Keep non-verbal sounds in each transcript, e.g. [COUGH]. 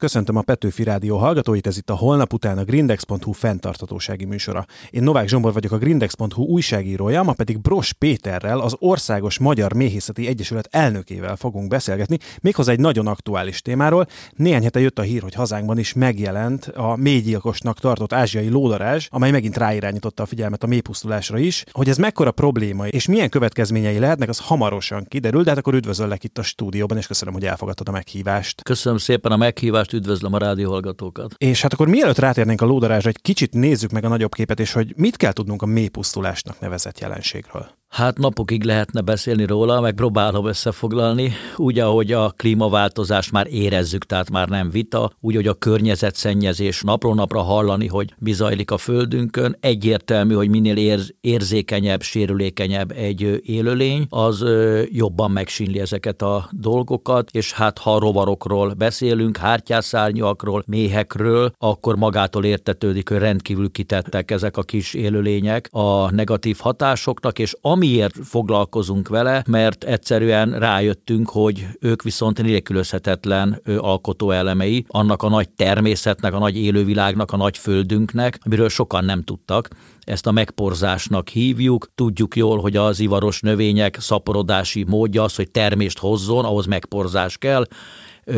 Köszöntöm a Petőfi Rádió hallgatóit, ez itt a holnap után a Grindex.hu fenntartatósági műsora. Én Novák Zsombor vagyok a Grindex.hu újságírója, ma pedig Bros Péterrel, az Országos Magyar Méhészeti Egyesület elnökével fogunk beszélgetni, méghozzá egy nagyon aktuális témáról. Néhány hete jött a hír, hogy hazánkban is megjelent a mélygyilkosnak tartott ázsiai lódarázs, amely megint ráirányította a figyelmet a mélypusztulásra is. Hogy ez mekkora probléma és milyen következményei lehetnek, az hamarosan kiderül, de hát akkor üdvözöllek itt a stúdióban, és köszönöm, hogy elfogadtad a meghívást. Köszönöm szépen a meghívást Andrást, üdvözlöm a rádióhallgatókat. És hát akkor mielőtt rátérnénk a lódarásra, egy kicsit nézzük meg a nagyobb képet, és hogy mit kell tudnunk a mélypusztulásnak nevezett jelenségről. Hát napokig lehetne beszélni róla, meg próbálom összefoglalni, úgy, ahogy a klímaváltozás már érezzük, tehát már nem vita, úgy, hogy a környezetszennyezés napról napra hallani, hogy bizajlik a földünkön, egyértelmű, hogy minél érz, érzékenyebb, sérülékenyebb egy élőlény, az jobban megsínli ezeket a dolgokat, és hát ha rovarokról beszélünk, hártyászárnyakról, méhekről, akkor magától értetődik, hogy rendkívül kitettek ezek a kis élőlények a negatív hatásoknak, és am amiért foglalkozunk vele, mert egyszerűen rájöttünk, hogy ők viszont nélkülözhetetlen alkotóelemei annak a nagy természetnek, a nagy élővilágnak, a nagy földünknek, amiről sokan nem tudtak ezt a megporzásnak hívjuk. Tudjuk jól, hogy az ivaros növények szaporodási módja az, hogy termést hozzon, ahhoz megporzás kell.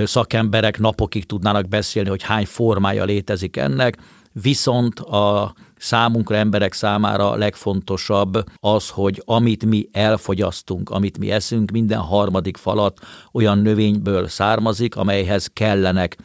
Szakemberek napokig tudnának beszélni, hogy hány formája létezik ennek, viszont a számunkra, emberek számára legfontosabb az, hogy amit mi elfogyasztunk, amit mi eszünk, minden harmadik falat olyan növényből származik, amelyhez kellenek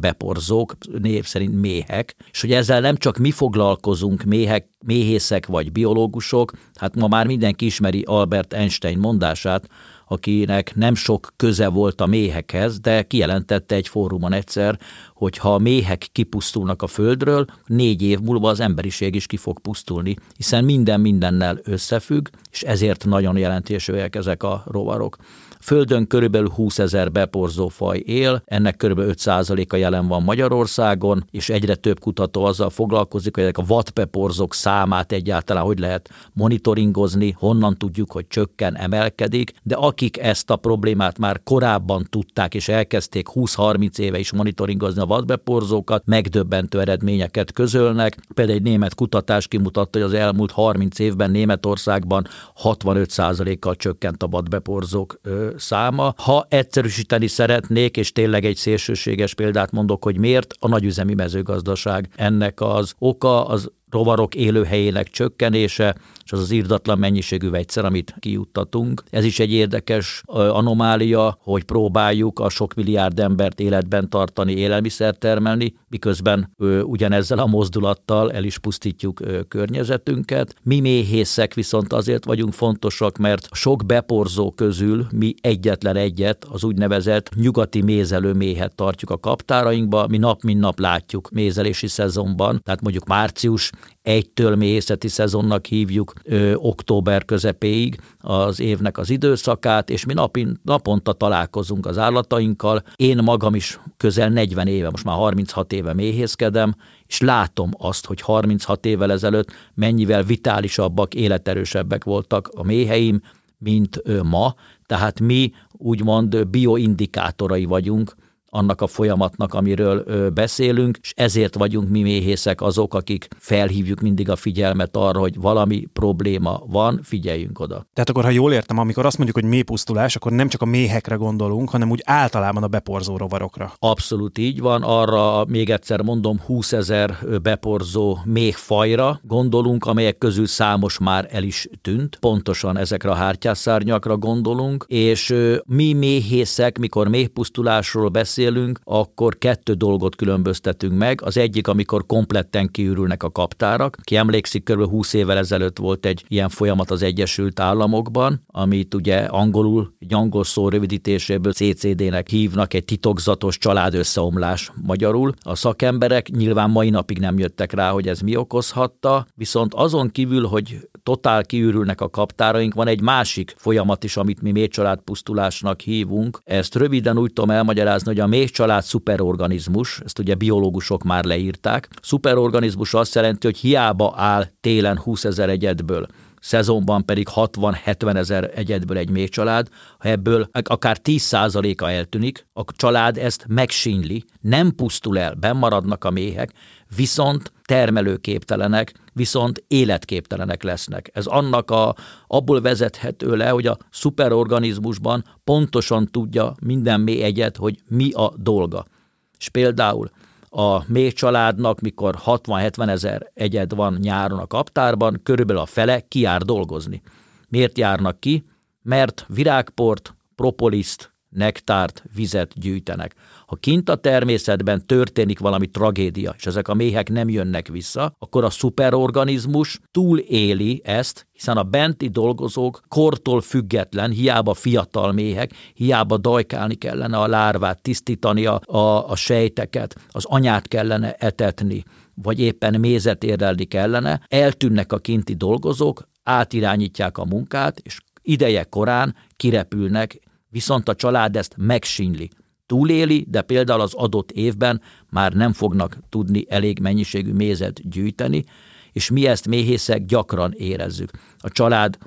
beporzók, név szerint méhek, és hogy ezzel nem csak mi foglalkozunk, méhek, méhészek vagy biológusok, hát ma már mindenki ismeri Albert Einstein mondását, akinek nem sok köze volt a méhekhez, de kijelentette egy fórumon egyszer, hogy ha a méhek kipusztulnak a földről, négy év múlva az emberiség is ki fog pusztulni, hiszen minden mindennel összefügg, és ezért nagyon jelentésűek ezek a rovarok. Földön körülbelül 20 ezer beporzó faj él, ennek körülbelül 5%-a jelen van Magyarországon, és egyre több kutató azzal foglalkozik, hogy ezek a vadbeporzók számát egyáltalán hogy lehet monitoringozni, honnan tudjuk, hogy csökken, emelkedik, de akik ezt a problémát már korábban tudták, és elkezdték 20-30 éve is monitoringozni a vadbeporzókat, megdöbbentő eredményeket közölnek. Például egy német kutatás kimutatta, hogy az elmúlt 30 évben Németországban 65%-kal csökkent a vadbeporzók száma. Ha egyszerűsíteni szeretnék, és tényleg egy szélsőséges példát mondok, hogy miért a nagyüzemi mezőgazdaság ennek az oka, az rovarok élőhelyének csökkenése, és az az írdatlan mennyiségű vegyszer, amit kijuttatunk. Ez is egy érdekes anomália, hogy próbáljuk a sok milliárd embert életben tartani, élelmiszer termelni, miközben ugyanezzel a mozdulattal el is pusztítjuk környezetünket. Mi méhészek viszont azért vagyunk fontosak, mert sok beporzó közül mi egyetlen egyet, az úgynevezett nyugati mézelő méhet tartjuk a kaptárainkba, mi nap mint nap látjuk mézelési szezonban, tehát mondjuk március egytől méhészeti szezonnak hívjuk ö, október közepéig az évnek az időszakát, és mi napin, naponta találkozunk az állatainkkal. Én magam is közel 40 éve, most már 36 éve méhészkedem, és látom azt, hogy 36 évvel ezelőtt mennyivel vitálisabbak, életerősebbek voltak a méheim, mint ma, tehát mi úgymond bioindikátorai vagyunk annak a folyamatnak, amiről beszélünk, és ezért vagyunk mi méhészek azok, akik felhívjuk mindig a figyelmet arra, hogy valami probléma van, figyeljünk oda. Tehát akkor, ha jól értem, amikor azt mondjuk, hogy mélypusztulás, akkor nem csak a méhekre gondolunk, hanem úgy általában a beporzó rovarokra. Abszolút így van. Arra még egyszer mondom, 20 ezer beporzó méhfajra gondolunk, amelyek közül számos már el is tűnt. Pontosan ezekre a hártyászárnyakra gondolunk, és mi méhészek, mikor méhpusztulásról beszélünk, beszélünk, akkor kettő dolgot különböztetünk meg. Az egyik, amikor kompletten kiürülnek a kaptárak. Ki emlékszik, kb. 20 évvel ezelőtt volt egy ilyen folyamat az Egyesült Államokban, amit ugye angolul, egy angol szó rövidítéséből CCD-nek hívnak, egy titokzatos családösszeomlás magyarul. A szakemberek nyilván mai napig nem jöttek rá, hogy ez mi okozhatta, viszont azon kívül, hogy totál kiürülnek a kaptáraink, van egy másik folyamat is, amit mi méhcsaládpusztulásnak hívunk. Ezt röviden úgy tudom elmagyarázni, hogy a méhcsalád szuperorganizmus, ezt ugye biológusok már leírták. Szuperorganizmus azt jelenti, hogy hiába áll télen 20 ezer egyedből szezonban pedig 60-70 ezer egyedből egy méhcsalád, ha ebből akár 10%-a eltűnik, a család ezt megsínli, nem pusztul el, bennmaradnak a méhek, viszont termelőképtelenek, viszont életképtelenek lesznek. Ez annak a, abból vezethető le, hogy a szuperorganizmusban pontosan tudja minden mély egyet, hogy mi a dolga. És például a mély családnak, mikor 60-70 ezer egyed van nyáron a kaptárban, körülbelül a fele kiár dolgozni. Miért járnak ki? Mert virágport, propoliszt, nektárt, vizet gyűjtenek. Ha kint a természetben történik valami tragédia, és ezek a méhek nem jönnek vissza, akkor a szuperorganizmus túléli ezt, hiszen a benti dolgozók kortól független, hiába fiatal méhek, hiába dajkálni kellene a lárvát, tisztítani a, a, a sejteket, az anyát kellene etetni, vagy éppen mézet érelni kellene, eltűnnek a kinti dolgozók, átirányítják a munkát, és ideje korán kirepülnek, viszont a család ezt megsínli. Túléli, de például az adott évben már nem fognak tudni elég mennyiségű mézet gyűjteni, és mi ezt méhészek gyakran érezzük. A család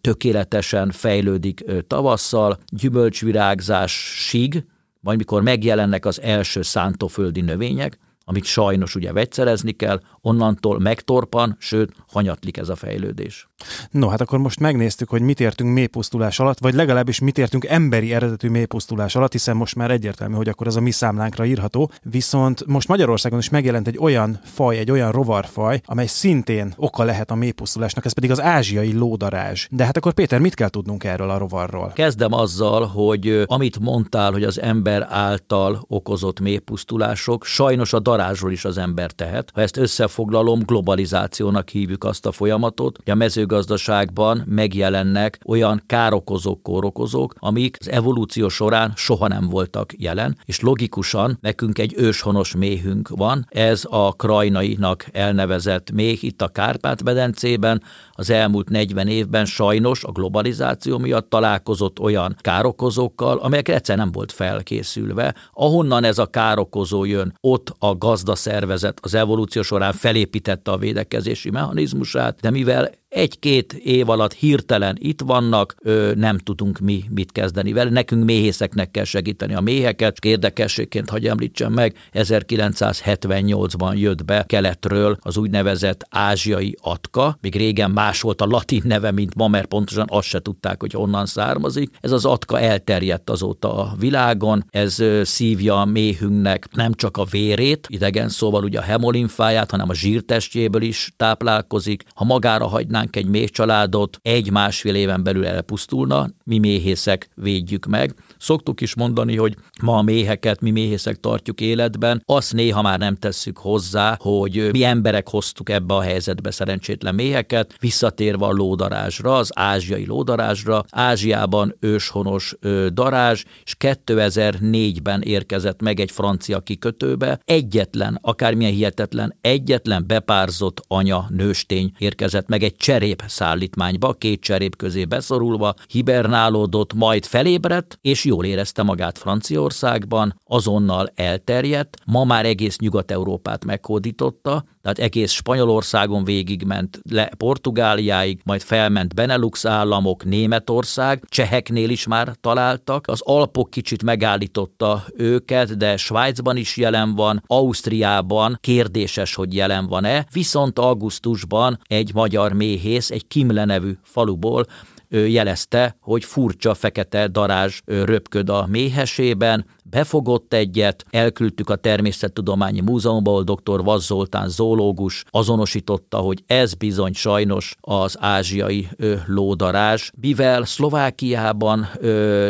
tökéletesen fejlődik tavasszal, gyümölcsvirágzásig, majd mikor megjelennek az első szántóföldi növények, amit sajnos ugye vegyszerezni kell, onnantól megtorpan, sőt, hanyatlik ez a fejlődés. No, hát akkor most megnéztük, hogy mit értünk mélypusztulás alatt, vagy legalábbis mit értünk emberi eredetű mélypusztulás alatt, hiszen most már egyértelmű, hogy akkor ez a mi számlánkra írható. Viszont most Magyarországon is megjelent egy olyan faj, egy olyan rovarfaj, amely szintén oka lehet a mélypusztulásnak, ez pedig az ázsiai lódarázs. De hát akkor Péter, mit kell tudnunk erről a rovarról? Kezdem azzal, hogy amit mondtál, hogy az ember által okozott mélypusztulások, sajnos a darázsról is az ember tehet. Ha ezt összefoglalom, globalizációnak hívjuk azt a folyamatot, hogy a mezőgazdaságban megjelennek olyan károkozók, kórokozók, amik az evolúció során soha nem voltak jelen, és logikusan nekünk egy őshonos méhünk van, ez a krajnainak elnevezett méh itt a Kárpát-medencében, az elmúlt 40 évben sajnos a globalizáció miatt találkozott olyan károkozókkal, amelyek egyszer nem volt felkészülve. Ahonnan ez a károkozó jön, ott a gazdaszervezet az evolúció során felépítette a védekezési mechanizmusát, de mivel egy-két év alatt hirtelen itt vannak, ö, nem tudunk mi mit kezdeni vele. Nekünk méhészeknek kell segíteni a méheket. Érdekességként, hogy említsem meg, 1978-ban jött be keletről az úgynevezett ázsiai atka, még régen más volt a latin neve, mint ma, mert pontosan azt se tudták, hogy honnan származik. Ez az atka elterjedt azóta a világon, ez szívja a méhünknek nem csak a vérét, idegen szóval ugye a hemolimfáját, hanem a zsírtestjéből is táplálkozik. Ha magára hagynánk hagynánk egy méh családot, egy-másfél éven belül elpusztulna, mi méhészek védjük meg. Szoktuk is mondani, hogy ma a méheket mi méhészek tartjuk életben, azt néha már nem tesszük hozzá, hogy mi emberek hoztuk ebbe a helyzetbe szerencsétlen méheket, visszatérve a lódarázsra, az ázsiai lódarázsra. Ázsiában őshonos darázs, és 2004-ben érkezett meg egy francia kikötőbe, egyetlen, akármilyen hihetetlen, egyetlen bepárzott anya nőstény érkezett meg egy cserép szállítmányba, két cserép közé beszorulva, hibernálódott, majd felébredt, és jól érezte magát Franciaországban, azonnal elterjedt, ma már egész Nyugat-Európát meghódította, tehát egész Spanyolországon végigment le Portugáliáig, majd felment Benelux államok, Németország, cseheknél is már találtak, az Alpok kicsit megállította őket, de Svájcban is jelen van, Ausztriában kérdéses, hogy jelen van-e, viszont augusztusban egy magyar méhész egy Kimle nevű faluból jelezte, hogy furcsa fekete darázs röpköd a méhesében, befogott egyet, elküldtük a Természettudományi Múzeumba, ahol dr. Vaz zoológus azonosította, hogy ez bizony sajnos az ázsiai ö, lódarázs, mivel Szlovákiában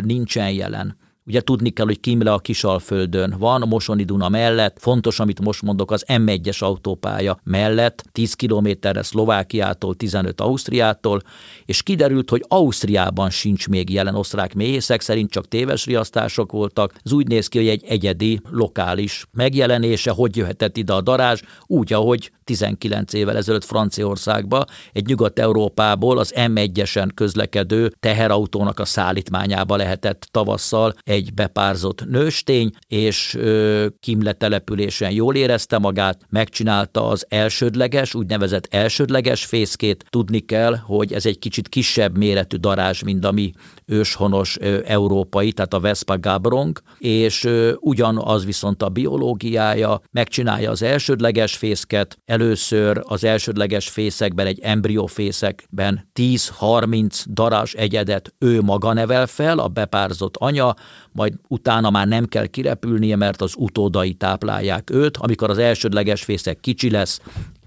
nincsen jelen Ugye tudni kell, hogy Kimle a Kisalföldön van, a Mosoni Duna mellett, fontos, amit most mondok, az M1-es autópálya mellett, 10 kilométerre Szlovákiától, 15 Ausztriától, és kiderült, hogy Ausztriában sincs még jelen osztrák méhészek, szerint csak téves riasztások voltak. Ez úgy néz ki, hogy egy egyedi, lokális megjelenése, hogy jöhetett ide a darázs, úgy, ahogy 19 évvel ezelőtt Franciaországba egy Nyugat-Európából az M1-esen közlekedő teherautónak a szállítmányába lehetett tavasszal egy bepárzott nőstény, és ö, Kimle településen jól érezte magát, megcsinálta az elsődleges, úgynevezett elsődleges fészkét. Tudni kell, hogy ez egy kicsit kisebb méretű darázs, mint a mi őshonos európai, tehát a Vespa gabrong, és ugyanaz viszont a biológiája, megcsinálja az elsődleges fészket, először az elsődleges fészekben, egy embriófészekben 10-30 darázs egyedet ő maga nevel fel, a bepárzott anya, majd utána már nem kell kirepülnie, mert az utódai táplálják őt. Amikor az elsődleges fészek kicsi lesz,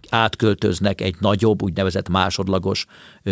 átköltöznek egy nagyobb, úgynevezett másodlagos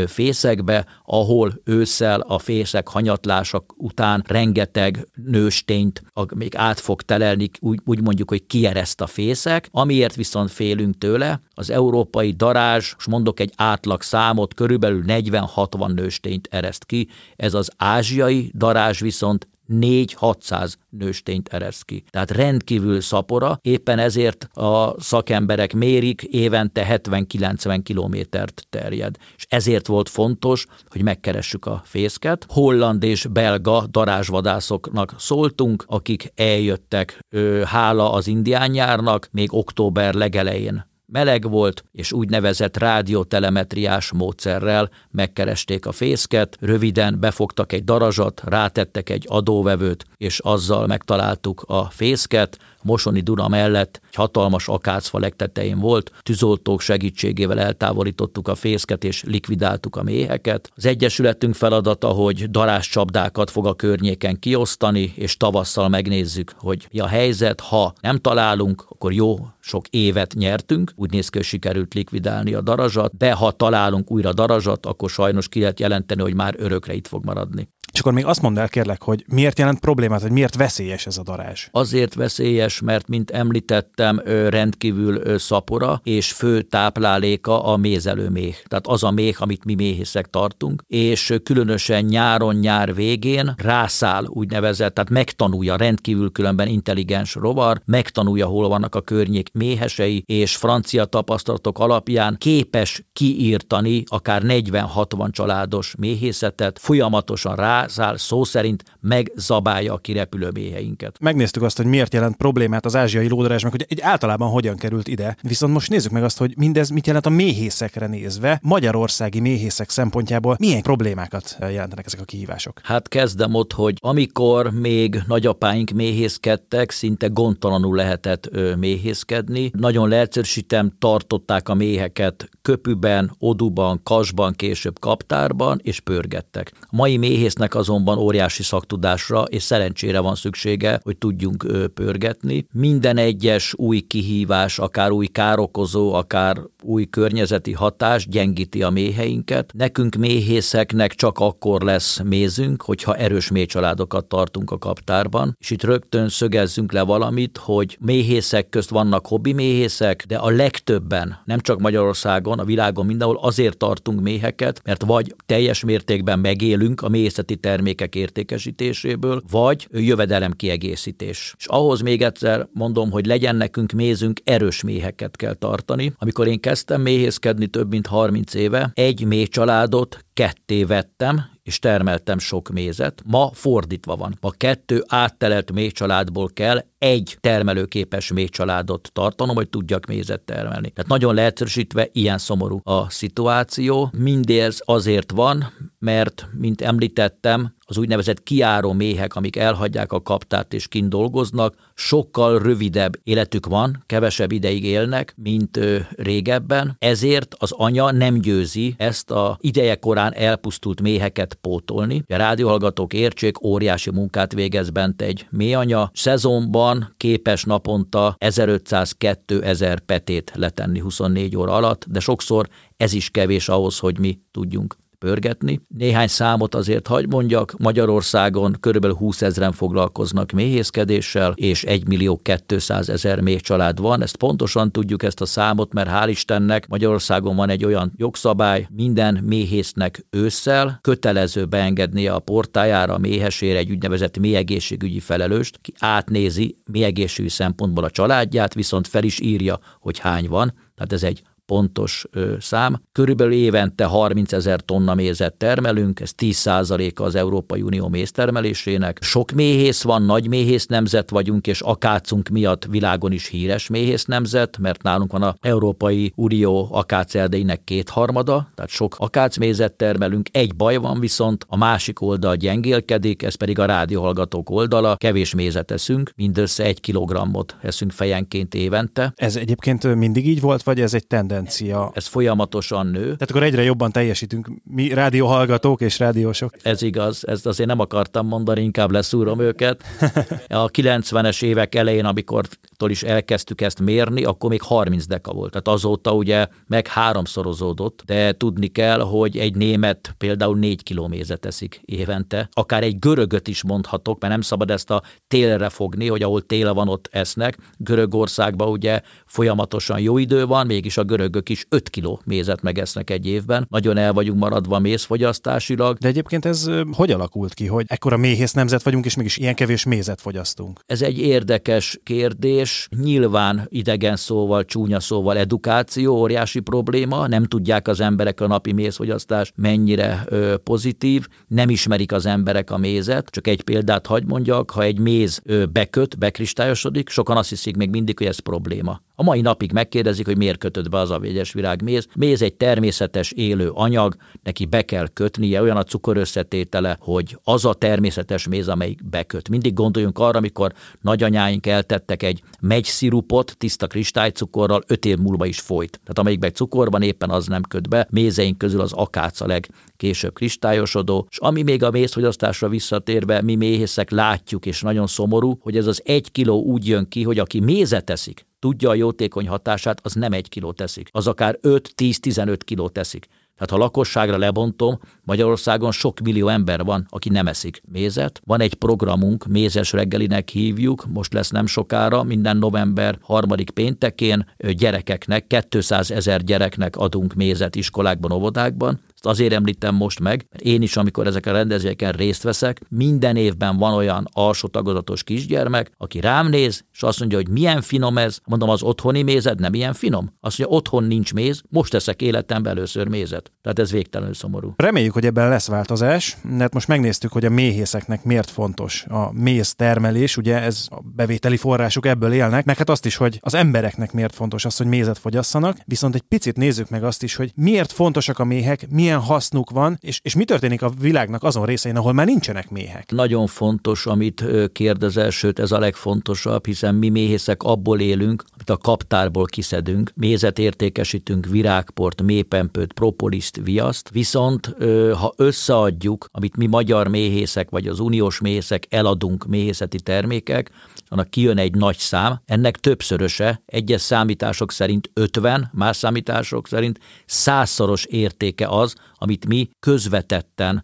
fészekbe, ahol ősszel a fészek hanyatlásak után rengeteg nőstényt még át fog telelni, úgy, úgy mondjuk, hogy kiereszt a fészek, amiért viszont félünk tőle. Az európai darázs, és mondok egy átlag számot, körülbelül 40-60 nőstényt ereszt ki, ez az ázsiai darázs viszont 4-600 nőstényt ereszt ki. Tehát rendkívül szapora, éppen ezért a szakemberek mérik, évente 70-90 kilométert terjed. És ezért volt fontos, hogy megkeressük a fészket. Holland és belga darázsvadászoknak szóltunk, akik eljöttek, hála az indián nyárnak, még október legelején Meleg volt, és úgynevezett rádiotelemetriás módszerrel megkeresték a fészket, röviden befogtak egy darazsat, rátettek egy adóvevőt, és azzal megtaláltuk a fészket, Mosoni Duna mellett egy hatalmas akácfa legtetején volt, tűzoltók segítségével eltávolítottuk a fészket és likvidáltuk a méheket. Az Egyesületünk feladata, hogy darás csapdákat fog a környéken kiosztani, és tavasszal megnézzük, hogy mi a helyzet. Ha nem találunk, akkor jó sok évet nyertünk, úgy néz ki, hogy sikerült likvidálni a darazsat, de ha találunk újra darazsat, akkor sajnos ki lehet jelenteni, hogy már örökre itt fog maradni. És akkor még azt mondd el kérlek, hogy miért jelent problémát, hogy miért veszélyes ez a darázs? Azért veszélyes, mert mint említettem, rendkívül szapora, és fő tápláléka a mézelőméh. Tehát az a méh, amit mi méhészek tartunk, és különösen nyáron, nyár végén rászáll úgynevezett, tehát megtanulja, rendkívül különben intelligens rovar, megtanulja, hol vannak a környék méhesei, és francia tapasztalatok alapján képes kiírtani akár 40-60 családos méhészetet, folyamatosan rá száll szó szerint megzabálja a kirepülő méheinket. Megnéztük azt, hogy miért jelent problémát az ázsiai lódarás, meg hogy egy általában hogyan került ide. Viszont most nézzük meg azt, hogy mindez mit jelent a méhészekre nézve, magyarországi méhészek szempontjából milyen problémákat jelentenek ezek a kihívások. Hát kezdem ott, hogy amikor még nagyapáink méhészkedtek, szinte gondtalanul lehetett méhészkedni. Nagyon leegyszerűsítem, tartották a méheket köpüben, oduban, kasban, később kaptárban, és pörgettek. A mai méhésznek azonban óriási szaktudásra és szerencsére van szüksége, hogy tudjunk pörgetni. Minden egyes új kihívás, akár új károkozó, akár új környezeti hatás gyengíti a méheinket. Nekünk méhészeknek csak akkor lesz mézünk, hogyha erős méhcsaládokat tartunk a kaptárban, és itt rögtön szögezzünk le valamit, hogy méhészek közt vannak hobbi méhészek, de a legtöbben, nem csak Magyarországon, a világon mindenhol azért tartunk méheket, mert vagy teljes mértékben megélünk a méhészeti termékek értékesítéséből, vagy jövedelem kiegészítés. És ahhoz még egyszer mondom, hogy legyen nekünk mézünk, erős méheket kell tartani. Amikor én kezdtem méhészkedni több mint 30 éve, egy méh családot ketté vettem, és termeltem sok mézet. Ma fordítva van. Ma kettő áttelelt méhcsaládból kell egy termelőképes méhcsaládot tartanom, hogy tudjak mézet termelni. Tehát nagyon leegyszerűsítve ilyen szomorú a szituáció. Mindez azért van, mert, mint említettem, az úgynevezett kiáró méhek, amik elhagyják a kaptárt és kint dolgoznak, sokkal rövidebb életük van, kevesebb ideig élnek, mint ö, régebben, ezért az anya nem győzi ezt a ideje korán elpusztult méheket pótolni. A rádióhallgatók értsék, óriási munkát végez bent egy méhanya, szezonban képes naponta 1500-2000 petét letenni 24 óra alatt, de sokszor ez is kevés ahhoz, hogy mi tudjunk pörgetni. Néhány számot azért hagy mondjak, Magyarországon körülbelül 20 ezeren foglalkoznak méhészkedéssel, és 1 millió 200 ezer méh család van. Ezt pontosan tudjuk ezt a számot, mert hál' Istennek Magyarországon van egy olyan jogszabály, minden méhésznek ősszel kötelező beengednie a portájára a méhesére egy úgynevezett méhegészségügyi felelőst, ki átnézi méhegészségügyi szempontból a családját, viszont fel is írja, hogy hány van, tehát ez egy pontos szám. Körülbelül évente 30 ezer tonna mézet termelünk, ez 10 a az Európai Unió méztermelésének. Sok méhész van, nagy méhész nemzet vagyunk, és akácunk miatt világon is híres méhész nemzet, mert nálunk van a Európai Unió akácerdeinek kétharmada, tehát sok akácmézet termelünk. Egy baj van viszont, a másik oldal gyengélkedik, ez pedig a rádióhallgatók oldala. Kevés mézet eszünk, mindössze egy kilogrammot eszünk fejenként évente. Ez egyébként mindig így volt, vagy ez egy tendencia? Ez folyamatosan nő. Tehát akkor egyre jobban teljesítünk mi rádióhallgatók és rádiósok. Ez igaz, ezt azért nem akartam mondani, inkább leszúrom őket. [LAUGHS] A 90-es évek elején, amikor is elkezdtük ezt mérni, akkor még 30 deka volt. Tehát azóta ugye meg háromszorozódott, de tudni kell, hogy egy német például 4 kilomézet teszik évente. Akár egy görögöt is mondhatok, mert nem szabad ezt a télre fogni, hogy ahol tél van, ott esznek. Görögországban ugye folyamatosan jó idő van, mégis a görögök is 5 kiló mézet megesznek egy évben. Nagyon el vagyunk maradva mézfogyasztásilag. De egyébként ez hogy alakult ki, hogy ekkora méhész nemzet vagyunk, és mégis ilyen kevés mézet fogyasztunk? Ez egy érdekes kérdés. Nyilván idegen szóval, csúnya szóval edukáció, óriási probléma. Nem tudják az emberek a napi mézfogyasztás mennyire ö, pozitív. Nem ismerik az emberek a mézet. Csak egy példát hagy mondjak, ha egy méz ö, beköt, bekristályosodik, sokan azt hiszik még mindig, hogy ez probléma. A mai napig megkérdezik, hogy miért kötött be az a végyes virágméz. Méz egy természetes élő anyag, neki be kell kötnie, olyan a cukorösszetétele, hogy az a természetes méz, amelyik beköt. Mindig gondoljunk arra, amikor nagyanyáink eltettek egy megyrupot tiszta kristálycukorral, öt év múlva is folyt. Tehát amelyikben cukorban éppen az nem köt be, mézeink közül az akác a legkésőbb kristályosodó, és ami még a mézfogyasztásra visszatérve, mi méhészek látjuk, és nagyon szomorú, hogy ez az egy kiló úgy jön ki, hogy aki mézet eszik, tudja a jótékony hatását, az nem egy kiló teszik. Az akár 5-10-15 kiló teszik. Tehát ha lakosságra lebontom, Magyarországon sok millió ember van, aki nem eszik mézet. Van egy programunk, mézes reggelinek hívjuk, most lesz nem sokára, minden november harmadik péntekén gyerekeknek, 200 ezer gyereknek adunk mézet iskolákban, óvodákban. Ezt azért említem most meg, mert én is, amikor ezek a rendezvényeken részt veszek, minden évben van olyan alsó tagozatos kisgyermek, aki rám néz, és azt mondja, hogy milyen finom ez. Mondom, az otthoni mézed nem ilyen finom. Azt mondja, otthon nincs méz, most teszek életemben először mézet. Tehát ez végtelenül szomorú. Reméljük, hogy ebben lesz változás, mert most megnéztük, hogy a méhészeknek miért fontos a méz termelés, ugye ez a bevételi forrásuk ebből élnek, meg hát azt is, hogy az embereknek miért fontos az, hogy mézet fogyasszanak, viszont egy picit nézzük meg azt is, hogy miért fontosak a méhek, milyen milyen hasznuk van, és, és mi történik a világnak azon részein, ahol már nincsenek méhek? Nagyon fontos, amit kérdezel, sőt ez a legfontosabb, hiszen mi méhészek abból élünk, amit a kaptárból kiszedünk, mézet értékesítünk, virágport, mépempőt, propoliszt, viaszt, viszont ha összeadjuk, amit mi magyar méhészek vagy az uniós méhészek eladunk méhészeti termékek, annak kijön egy nagy szám, ennek többszöröse, egyes számítások szerint 50, más számítások szerint százszoros értéke az, amit mi közvetetten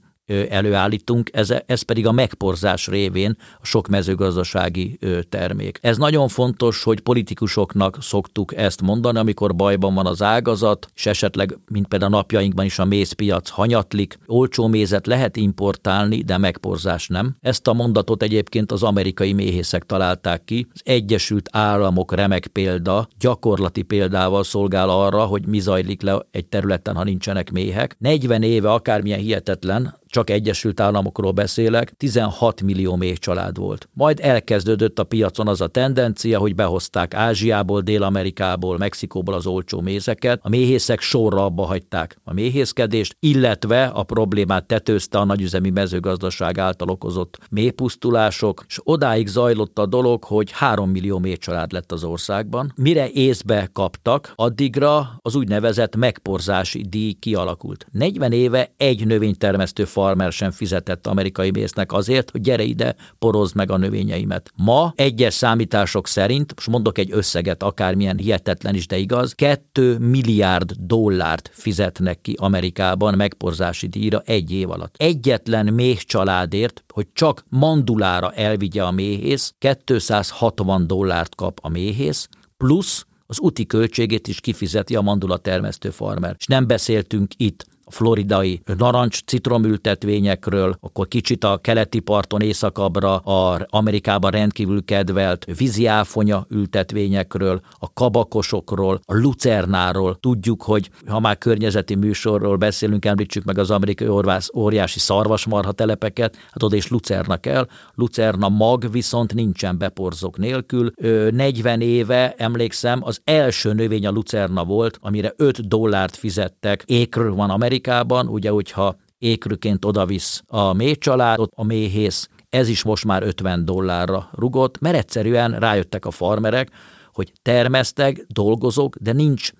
előállítunk, ez, ez pedig a megporzás révén a sok mezőgazdasági termék. Ez nagyon fontos, hogy politikusoknak szoktuk ezt mondani, amikor bajban van az ágazat, és esetleg, mint például a napjainkban is a mézpiac hanyatlik, olcsó mézet lehet importálni, de megporzás nem. Ezt a mondatot egyébként az amerikai méhészek találták ki. Az Egyesült Államok remek példa, gyakorlati példával szolgál arra, hogy mi zajlik le egy területen, ha nincsenek méhek. 40 éve akármilyen hihetetlen, csak Egyesült Államokról beszélek, 16 millió méh család volt. Majd elkezdődött a piacon az a tendencia, hogy behozták Ázsiából, Dél-Amerikából, Mexikóból az olcsó mézeket, a méhészek sorra abba hagyták a méhészkedést, illetve a problémát tetőzte a nagyüzemi mezőgazdaság által okozott méhpusztulások, és odáig zajlott a dolog, hogy 3 millió méh család lett az országban. Mire észbe kaptak, addigra az úgynevezett megporzási díj kialakult. 40 éve egy növénytermesztő farmer sem fizetett amerikai mésznek azért, hogy gyere ide, porozd meg a növényeimet. Ma egyes számítások szerint, most mondok egy összeget, akármilyen hihetetlen is, de igaz, 2 milliárd dollárt fizetnek ki Amerikában megporzási díjra egy év alatt. Egyetlen méh családért, hogy csak mandulára elvigye a méhész, 260 dollárt kap a méhész, plusz az úti költségét is kifizeti a mandula termesztő farmer. És nem beszéltünk itt floridai narancs citromültetvényekről, akkor kicsit a keleti parton északabbra a Amerikában rendkívül kedvelt víziáfonya ültetvényekről, a kabakosokról, a lucernáról. Tudjuk, hogy ha már környezeti műsorról beszélünk, említsük meg az amerikai orvász, óriási szarvasmarha telepeket, hát oda is lucerna kell. Lucerna mag viszont nincsen beporzók nélkül. 40 éve, emlékszem, az első növény a lucerna volt, amire 5 dollárt fizettek. Ékről van Amerikában, ugye, hogyha ékrüként odavisz a mély család, a méhész, ez is most már 50 dollárra rugott, mert egyszerűen rájöttek a farmerek, hogy termesztek, dolgozok, de nincs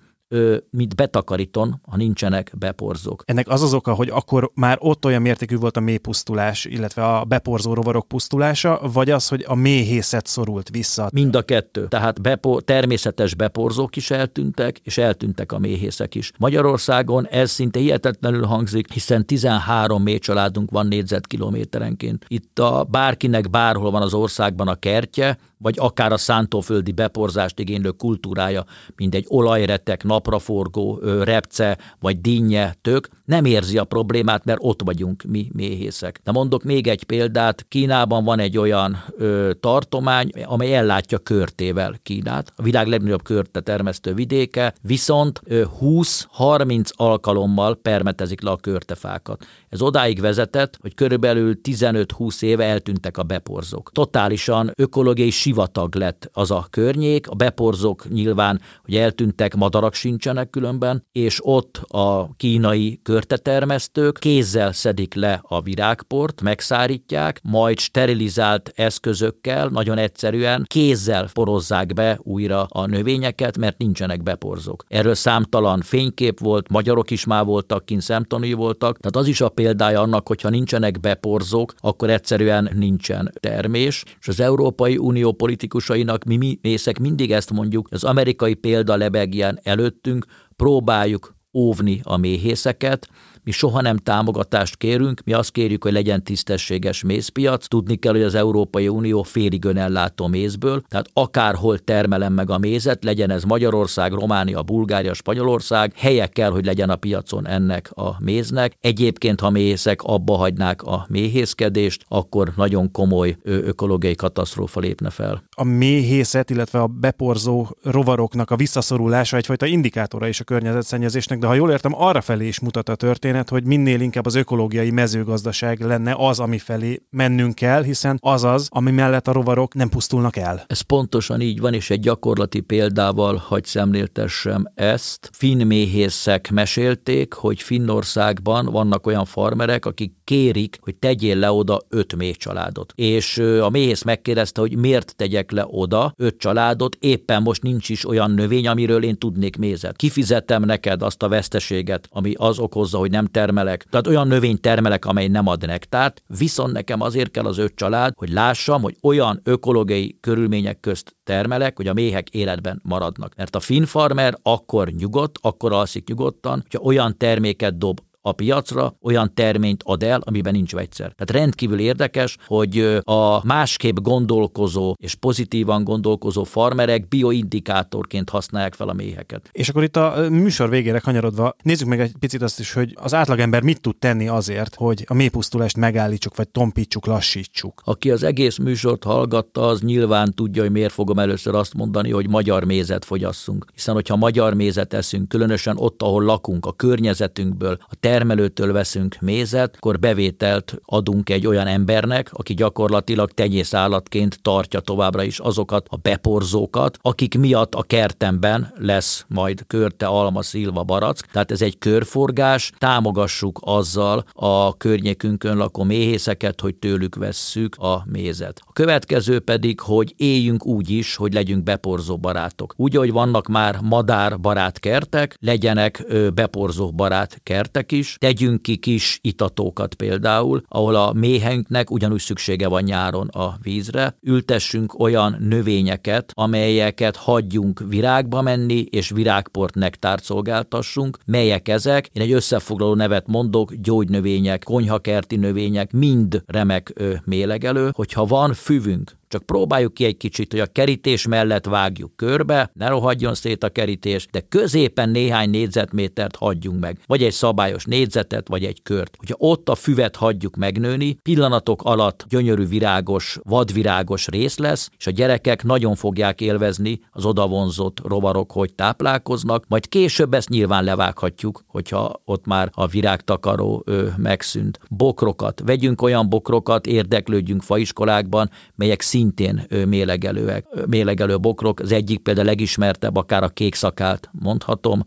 mint betakaríton, ha nincsenek beporzók. Ennek az az oka, hogy akkor már ott olyan mértékű volt a mélypusztulás, illetve a beporzó rovarok pusztulása, vagy az, hogy a méhészet szorult vissza? Mind a kettő. Tehát bepo- természetes beporzók is eltűntek, és eltűntek a méhészek is. Magyarországon ez szinte hihetetlenül hangzik, hiszen 13 mély családunk van négyzetkilométerenként. Itt a bárkinek bárhol van az országban a kertje, vagy akár a szántóföldi beporzást igénylő kultúrája, mint egy olajretek, napraforgó, repce, vagy dinnye, tök, nem érzi a problémát, mert ott vagyunk mi méhészek. De mondok még egy példát, Kínában van egy olyan ö, tartomány, amely ellátja körtével Kínát, a világ legnagyobb körte termesztő vidéke, viszont 20-30 alkalommal permetezik le a körtefákat. Ez odáig vezetett, hogy körülbelül 15-20 éve eltűntek a beporzók. Totálisan ökológiai sivatag lett az a környék, a beporzók nyilván, hogy eltűntek, madarak sincsenek különben, és ott a kínai körtetermesztők kézzel szedik le a virágport, megszárítják, majd sterilizált eszközökkel, nagyon egyszerűen kézzel porozzák be újra a növényeket, mert nincsenek beporzók. Erről számtalan fénykép volt, magyarok is már voltak, kint szemtanúi voltak, tehát az is a példája annak, hogyha nincsenek beporzók, akkor egyszerűen nincsen termés, és az Európai Unió politikusainak mi, mészek mindig ezt mondjuk, az amerikai példa lebegjen előttünk, próbáljuk óvni a méhészeket, mi soha nem támogatást kérünk, mi azt kérjük, hogy legyen tisztességes mézpiac. Tudni kell, hogy az Európai Unió félig önellátó mézből, tehát akárhol termelem meg a mézet, legyen ez Magyarország, Románia, Bulgária, Spanyolország, helye kell, hogy legyen a piacon ennek a méznek. Egyébként, ha méhészek abba hagynák a méhészkedést, akkor nagyon komoly ökológiai katasztrófa lépne fel. A méhészet, illetve a beporzó rovaroknak a visszaszorulása egyfajta indikátora is a környezetszennyezésnek, de ha jól értem, arra felé is mutat a történet, történet, hogy minél inkább az ökológiai mezőgazdaság lenne az, ami felé mennünk kell, hiszen az az, ami mellett a rovarok nem pusztulnak el. Ez pontosan így van, és egy gyakorlati példával hagy szemléltessem ezt. Finn méhészek mesélték, hogy Finnországban vannak olyan farmerek, akik kérik, hogy tegyél le oda öt méh családot. És a méhész megkérdezte, hogy miért tegyek le oda öt családot, éppen most nincs is olyan növény, amiről én tudnék mézet. Kifizetem neked azt a veszteséget, ami az okozza, hogy nem nem termelek. Tehát olyan növényt termelek, amely nem ad nektárt, viszont nekem azért kell az öt család, hogy lássam, hogy olyan ökológiai körülmények közt termelek, hogy a méhek életben maradnak. Mert a finn farmer akkor nyugodt, akkor alszik nyugodtan, hogyha olyan terméket dob a piacra olyan terményt ad el, amiben nincs vegyszer. Tehát rendkívül érdekes, hogy a másképp gondolkozó és pozitívan gondolkozó farmerek bioindikátorként használják fel a méheket. És akkor itt a műsor végére kanyarodva nézzük meg egy picit azt is, hogy az átlagember mit tud tenni azért, hogy a mélypusztulást megállítsuk, vagy tompítsuk, lassítsuk. Aki az egész műsort hallgatta, az nyilván tudja, hogy miért fogom először azt mondani, hogy magyar mézet fogyasszunk. Hiszen, hogyha magyar mézet eszünk, különösen ott, ahol lakunk, a környezetünkből, a termelőtől veszünk mézet, akkor bevételt adunk egy olyan embernek, aki gyakorlatilag tenyészállatként tartja továbbra is azokat a beporzókat, akik miatt a kertemben lesz majd körte, alma, szilva, barack. Tehát ez egy körforgás, támogassuk azzal a környékünkön lakó méhészeket, hogy tőlük vesszük a mézet. A következő pedig, hogy éljünk úgy is, hogy legyünk beporzó barátok. Úgy, hogy vannak már madár barát kertek, legyenek beporzó barát kertek is, is, tegyünk ki kis itatókat például, ahol a méhenknek ugyanúgy szüksége van nyáron a vízre, ültessünk olyan növényeket, amelyeket hagyjunk virágba menni, és virágport nektárt szolgáltassunk. Melyek ezek? Én egy összefoglaló nevet mondok, gyógynövények, konyhakerti növények, mind remek ö, mélegelő. Hogyha van füvünk, csak próbáljuk ki egy kicsit, hogy a kerítés mellett vágjuk körbe, ne rohadjon szét a kerítés, de középen néhány négyzetmétert hagyjunk meg, vagy egy szabályos négyzetet, vagy egy kört. Hogyha ott a füvet hagyjuk megnőni, pillanatok alatt gyönyörű virágos, vadvirágos rész lesz, és a gyerekek nagyon fogják élvezni az odavonzott rovarok, hogy táplálkoznak, majd később ezt nyilván levághatjuk, hogyha ott már a virágtakaró ö, megszűnt. Bokrokat, vegyünk olyan bokrokat, érdeklődjünk faiskolákban, melyek szintén mélegelőek, mélegelő bokrok. Az egyik például legismertebb, akár a kék szakált mondhatom,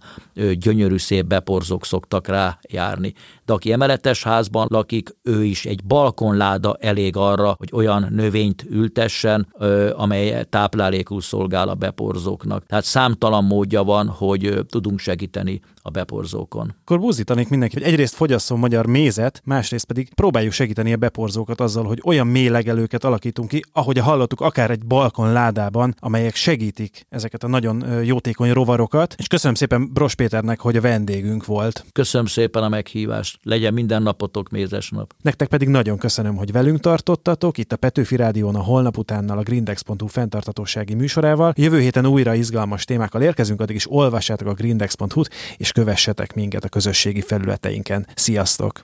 gyönyörű szép beporzók szoktak rá járni. De aki emeletes házban lakik, ő is egy balkonláda elég arra, hogy olyan növényt ültessen, amely táplálékul szolgál a beporzóknak. Tehát számtalan módja van, hogy tudunk segíteni a beporzókon. Akkor buzdítanék mindenki, hogy egyrészt fogyasszon magyar mézet, másrészt pedig próbáljuk segíteni a beporzókat azzal, hogy olyan mélegelőket alakítunk ki, ahogy hallottuk, akár egy balkon ládában, amelyek segítik ezeket a nagyon jótékony rovarokat. És köszönöm szépen Bros Péternek, hogy a vendégünk volt. Köszönöm szépen a meghívást. Legyen minden napotok mézes nap. Nektek pedig nagyon köszönöm, hogy velünk tartottatok itt a Petőfi Rádión a holnap utánnal a grindex.hu fenntartatósági műsorával. Jövő héten újra izgalmas témákkal érkezünk, addig is olvassátok a grindex.hu-t, és kövessetek minket a közösségi felületeinken. Sziasztok!